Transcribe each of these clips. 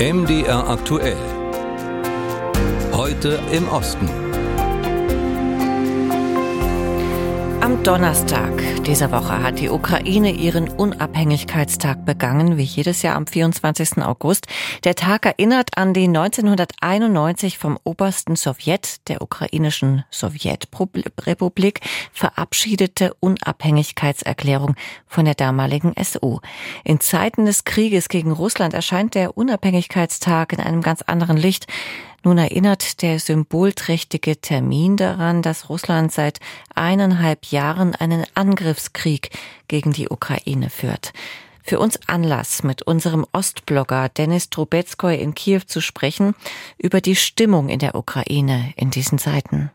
MDR aktuell. Heute im Osten. Am Donnerstag dieser Woche hat die Ukraine ihren Unabhängigkeitstag begangen, wie jedes Jahr am 24. August. Der Tag erinnert an die 1991 vom obersten Sowjet der ukrainischen Sowjetrepublik verabschiedete Unabhängigkeitserklärung von der damaligen SU. In Zeiten des Krieges gegen Russland erscheint der Unabhängigkeitstag in einem ganz anderen Licht. Nun erinnert der symbolträchtige Termin daran, dass Russland seit eineinhalb Jahren einen Angriffskrieg gegen die Ukraine führt. Für uns Anlass, mit unserem Ostblogger Denis Trubetskoy in Kiew zu sprechen über die Stimmung in der Ukraine in diesen Zeiten.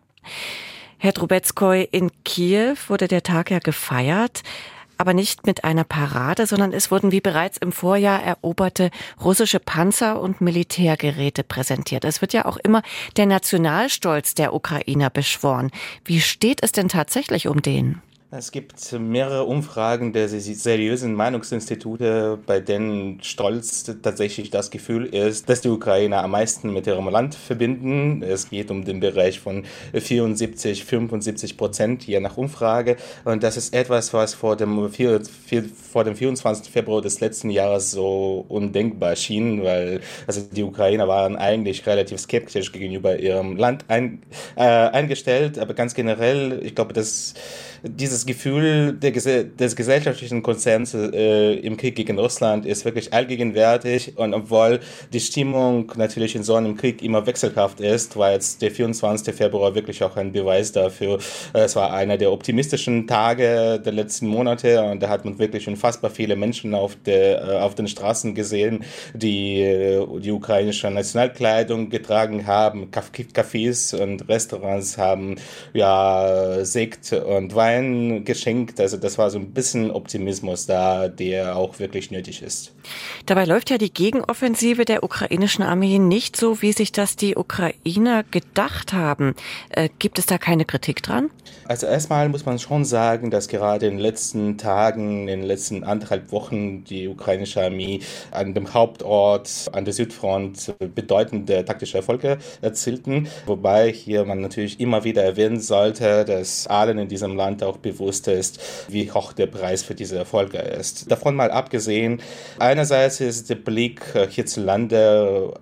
Herr Trubetskoy, in Kiew wurde der Tag ja gefeiert aber nicht mit einer Parade, sondern es wurden wie bereits im Vorjahr eroberte russische Panzer und Militärgeräte präsentiert. Es wird ja auch immer der Nationalstolz der Ukrainer beschworen. Wie steht es denn tatsächlich um den? Es gibt mehrere Umfragen der seriösen Meinungsinstitute, bei denen stolz tatsächlich das Gefühl ist, dass die Ukrainer am meisten mit ihrem Land verbinden. Es geht um den Bereich von 74, 75 Prozent, je nach Umfrage. Und das ist etwas, was vor dem, vor dem 24. Februar des letzten Jahres so undenkbar schien, weil also die Ukrainer waren eigentlich relativ skeptisch gegenüber ihrem Land ein, äh, eingestellt. Aber ganz generell, ich glaube, dass dieses Gefühl der, des gesellschaftlichen Konzerns äh, im Krieg gegen Russland ist wirklich allgegenwärtig und obwohl die Stimmung natürlich in so einem Krieg immer wechselhaft ist, war jetzt der 24. Februar wirklich auch ein Beweis dafür. Es war einer der optimistischen Tage der letzten Monate und da hat man wirklich unfassbar viele Menschen auf, der, äh, auf den Straßen gesehen, die äh, die ukrainische Nationalkleidung getragen haben. Cafés und Restaurants haben ja Sekt und Wein Geschenkt. Also das war so ein bisschen Optimismus da, der auch wirklich nötig ist. Dabei läuft ja die Gegenoffensive der ukrainischen Armee nicht so, wie sich das die Ukrainer gedacht haben. Äh, gibt es da keine Kritik dran? Also erstmal muss man schon sagen, dass gerade in den letzten Tagen, in den letzten anderthalb Wochen die ukrainische Armee an dem Hauptort, an der Südfront bedeutende taktische Erfolge erzielten. Wobei hier man natürlich immer wieder erwähnen sollte, dass allen in diesem Land auch bewusst ist, wie hoch der Preis für diese Erfolge ist. Davon mal abgesehen, einerseits ist der Blick hierzulande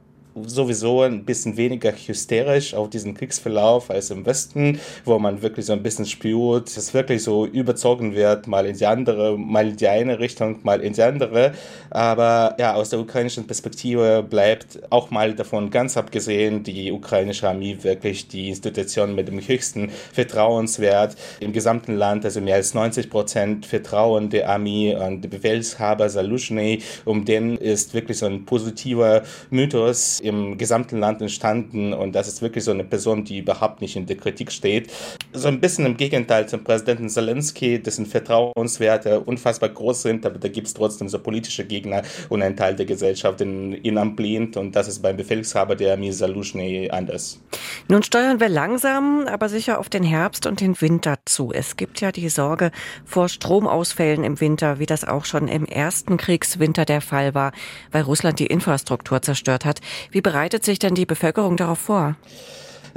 sowieso ein bisschen weniger hysterisch auf diesen Kriegsverlauf als im Westen, wo man wirklich so ein bisschen spürt, dass wirklich so überzogen wird, mal in die andere, mal in die eine Richtung, mal in die andere. Aber ja, aus der ukrainischen Perspektive bleibt auch mal davon ganz abgesehen die ukrainische Armee wirklich die Institution mit dem höchsten Vertrauenswert im gesamten Land, also mehr als 90 Prozent Vertrauen der Armee und der Befehlshaber Salushny, um den ist wirklich so ein positiver Mythos im gesamten Land entstanden und das ist wirklich so eine Person, die überhaupt nicht in der Kritik steht. So ein bisschen im Gegenteil zum Präsidenten Zelensky, dessen Vertrauenswerte unfassbar groß sind, aber da gibt es trotzdem so politische Gegner und ein Teil der Gesellschaft, den ihn ablehnt und das ist beim Befehlshaber der Armee Salushny anders. Nun steuern wir langsam, aber sicher auf den Herbst und den Winter zu. Es gibt ja die Sorge vor Stromausfällen im Winter, wie das auch schon im ersten Kriegswinter der Fall war, weil Russland die Infrastruktur zerstört hat. Wie wie bereitet sich denn die Bevölkerung darauf vor?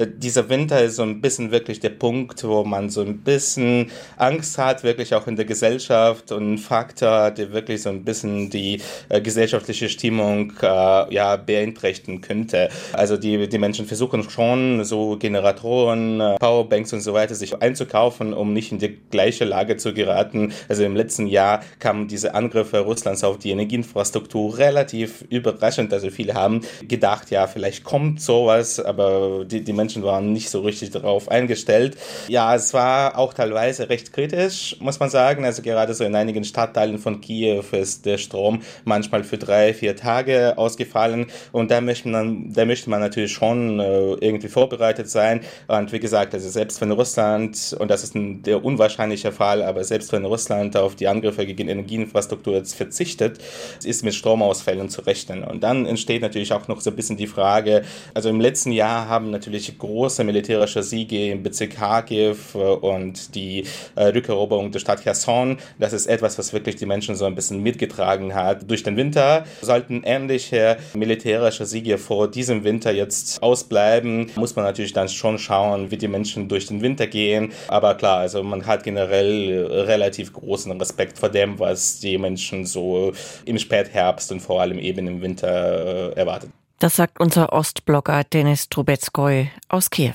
Äh, dieser Winter ist so ein bisschen wirklich der Punkt, wo man so ein bisschen Angst hat, wirklich auch in der Gesellschaft und ein Faktor, der wirklich so ein bisschen die äh, gesellschaftliche Stimmung äh, ja, beeinträchtigen könnte. Also die, die Menschen versuchen schon so Generatoren, äh, Powerbanks und so weiter sich einzukaufen, um nicht in die gleiche Lage zu geraten. Also im letzten Jahr kamen diese Angriffe Russlands auf die Energieinfrastruktur relativ überraschend. Also viele haben gedacht, ja, vielleicht kommt sowas, aber die, die Menschen waren nicht so richtig darauf eingestellt. Ja, es war auch teilweise recht kritisch, muss man sagen. Also gerade so in einigen Stadtteilen von Kiew ist der Strom manchmal für drei, vier Tage ausgefallen und da möchte man, da möchte man natürlich schon äh, irgendwie vorbereitet sein. Und wie gesagt, also selbst wenn Russland, und das ist ein der unwahrscheinliche Fall, aber selbst wenn Russland auf die Angriffe gegen Energieinfrastruktur jetzt verzichtet, ist mit Stromausfällen zu rechnen. Und dann entsteht natürlich auch noch so ein bisschen die Frage, also im letzten Jahr haben natürlich große militärische Siege im Bezirk Kharkiv und die Rückeroberung der Stadt Cherson. Das ist etwas, was wirklich die Menschen so ein bisschen mitgetragen hat. Durch den Winter sollten ähnliche militärische Siege vor diesem Winter jetzt ausbleiben. Muss man natürlich dann schon schauen, wie die Menschen durch den Winter gehen. Aber klar, also man hat generell relativ großen Respekt vor dem, was die Menschen so im Spätherbst und vor allem eben im Winter äh, erwartet. Das sagt unser Ostblogger Denis Trubetskoy aus Kiew.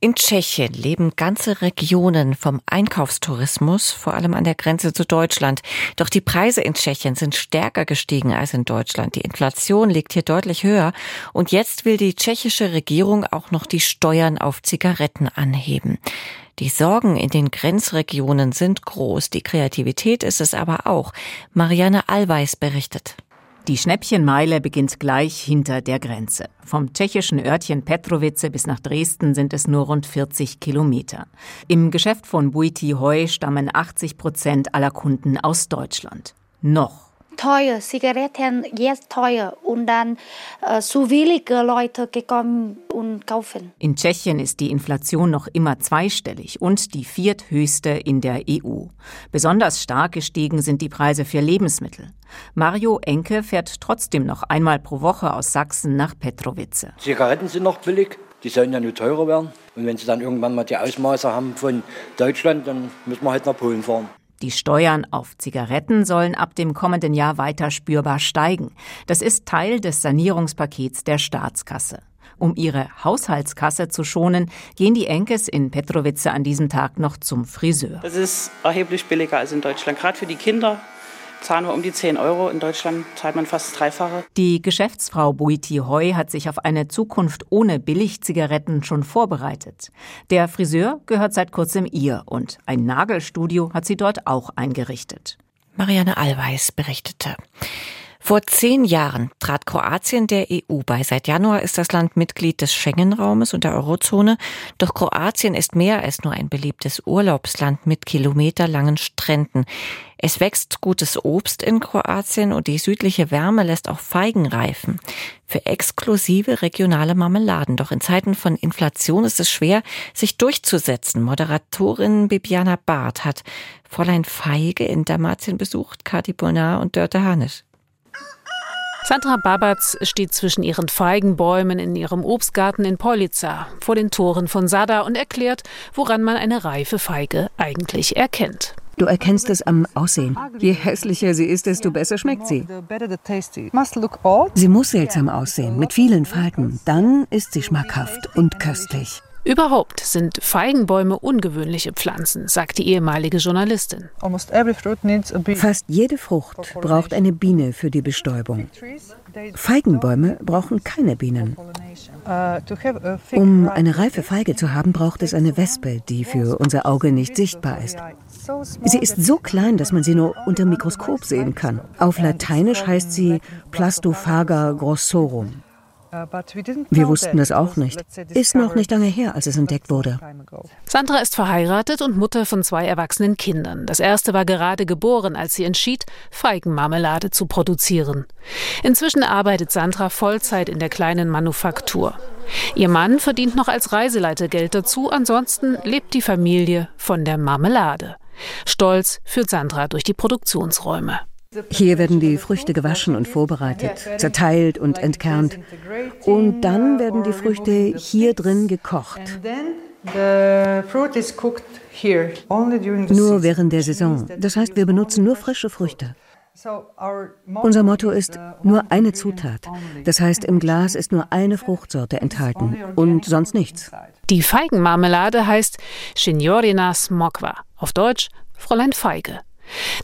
In Tschechien leben ganze Regionen vom Einkaufstourismus, vor allem an der Grenze zu Deutschland. Doch die Preise in Tschechien sind stärker gestiegen als in Deutschland. Die Inflation liegt hier deutlich höher. Und jetzt will die tschechische Regierung auch noch die Steuern auf Zigaretten anheben. Die Sorgen in den Grenzregionen sind groß. Die Kreativität ist es aber auch. Marianne Allweis berichtet. Die Schnäppchenmeile beginnt gleich hinter der Grenze. Vom tschechischen Örtchen Petrovice bis nach Dresden sind es nur rund 40 Kilometer. Im Geschäft von Buiti Heu stammen 80 Prozent aller Kunden aus Deutschland. Noch teuer, Zigaretten jetzt teuer und dann äh, so wenige Leute gekommen und kaufen. In Tschechien ist die Inflation noch immer zweistellig und die vierthöchste in der EU. Besonders stark gestiegen sind die Preise für Lebensmittel. Mario Enke fährt trotzdem noch einmal pro Woche aus Sachsen nach Petrovice. Zigaretten sind noch billig, die sollen ja nur teurer werden. Und wenn sie dann irgendwann mal die Ausmaße haben von Deutschland, dann müssen wir halt nach Polen fahren. Die Steuern auf Zigaretten sollen ab dem kommenden Jahr weiter spürbar steigen. Das ist Teil des Sanierungspakets der Staatskasse. Um ihre Haushaltskasse zu schonen, gehen die Enkes in Petrovice an diesem Tag noch zum Friseur. Das ist erheblich billiger als in Deutschland. Gerade für die Kinder zahlen wir um die 10 Euro. In Deutschland zahlt man fast das Dreifache. Die Geschäftsfrau Buiti Heu hat sich auf eine Zukunft ohne Billigzigaretten schon vorbereitet. Der Friseur gehört seit kurzem ihr und ein Nagelstudio hat sie dort auch eingerichtet. Marianne Allweis berichtete. Vor zehn Jahren trat Kroatien der EU bei. Seit Januar ist das Land Mitglied des Schengen-Raumes und der Eurozone. Doch Kroatien ist mehr als nur ein beliebtes Urlaubsland mit kilometerlangen Stränden. Es wächst gutes Obst in Kroatien und die südliche Wärme lässt auch Feigen reifen. Für exklusive regionale Marmeladen. Doch in Zeiten von Inflation ist es schwer, sich durchzusetzen. Moderatorin Bibiana Barth hat Fräulein Feige in Dalmatien besucht, Kati Bonar und Dörte Hanisch. Sandra Babatz steht zwischen ihren Feigenbäumen in ihrem Obstgarten in Polica vor den Toren von Sada und erklärt, woran man eine reife Feige eigentlich erkennt. Du erkennst es am Aussehen. Je hässlicher sie ist, desto besser schmeckt sie. Sie muss seltsam aussehen, mit vielen Falten. Dann ist sie schmackhaft und köstlich. Überhaupt sind Feigenbäume ungewöhnliche Pflanzen, sagt die ehemalige Journalistin. Fast jede Frucht braucht eine Biene für die Bestäubung. Feigenbäume brauchen keine Bienen. Um eine reife Feige zu haben, braucht es eine Wespe, die für unser Auge nicht sichtbar ist. Sie ist so klein, dass man sie nur unter Mikroskop sehen kann. Auf Lateinisch heißt sie Plastophaga grossorum. Wir wussten das auch nicht. Ist noch nicht lange her, als es entdeckt wurde. Sandra ist verheiratet und Mutter von zwei erwachsenen Kindern. Das erste war gerade geboren, als sie entschied, Feigenmarmelade zu produzieren. Inzwischen arbeitet Sandra Vollzeit in der kleinen Manufaktur. Ihr Mann verdient noch als Reiseleiter Geld dazu, ansonsten lebt die Familie von der Marmelade. Stolz führt Sandra durch die Produktionsräume. Hier werden die Früchte gewaschen und vorbereitet, zerteilt und entkernt. Und dann werden die Früchte hier drin gekocht. Nur während der Saison. Das heißt, wir benutzen nur frische Früchte. Unser Motto ist nur eine Zutat. Das heißt, im Glas ist nur eine Fruchtsorte enthalten und sonst nichts. Die Feigenmarmelade heißt Signorina Smokwa, auf Deutsch Fräulein Feige.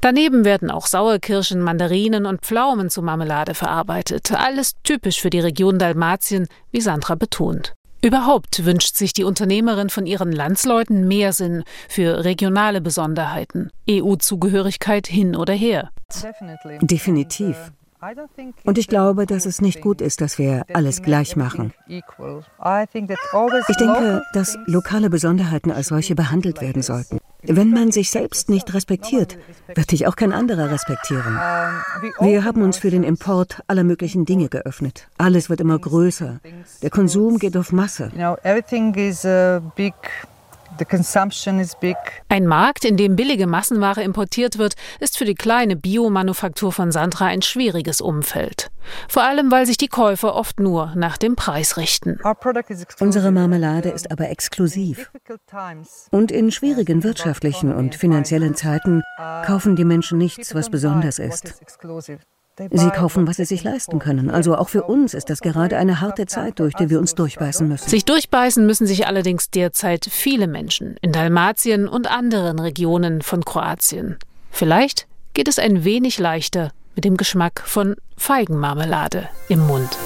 Daneben werden auch Sauerkirschen, Mandarinen und Pflaumen zu Marmelade verarbeitet. Alles typisch für die Region Dalmatien, wie Sandra betont. Überhaupt wünscht sich die Unternehmerin von ihren Landsleuten mehr Sinn für regionale Besonderheiten, EU-Zugehörigkeit hin oder her. Definitiv. Und ich glaube, dass es nicht gut ist, dass wir alles gleich machen. Ich denke, dass lokale Besonderheiten als solche behandelt werden sollten. Wenn man sich selbst nicht respektiert, wird dich auch kein anderer respektieren. Wir haben uns für den Import aller möglichen Dinge geöffnet. Alles wird immer größer. Der Konsum geht auf Masse. Ein Markt, in dem billige Massenware importiert wird, ist für die kleine Biomanufaktur von Sandra ein schwieriges Umfeld. Vor allem, weil sich die Käufer oft nur nach dem Preis richten. Unsere Marmelade ist aber exklusiv. Und in schwierigen wirtschaftlichen und finanziellen Zeiten kaufen die Menschen nichts, was besonders ist. Sie kaufen, was sie sich leisten können. Also auch für uns ist das gerade eine harte Zeit, durch die wir uns durchbeißen müssen. Sich durchbeißen müssen sich allerdings derzeit viele Menschen in Dalmatien und anderen Regionen von Kroatien. Vielleicht geht es ein wenig leichter mit dem Geschmack von Feigenmarmelade im Mund.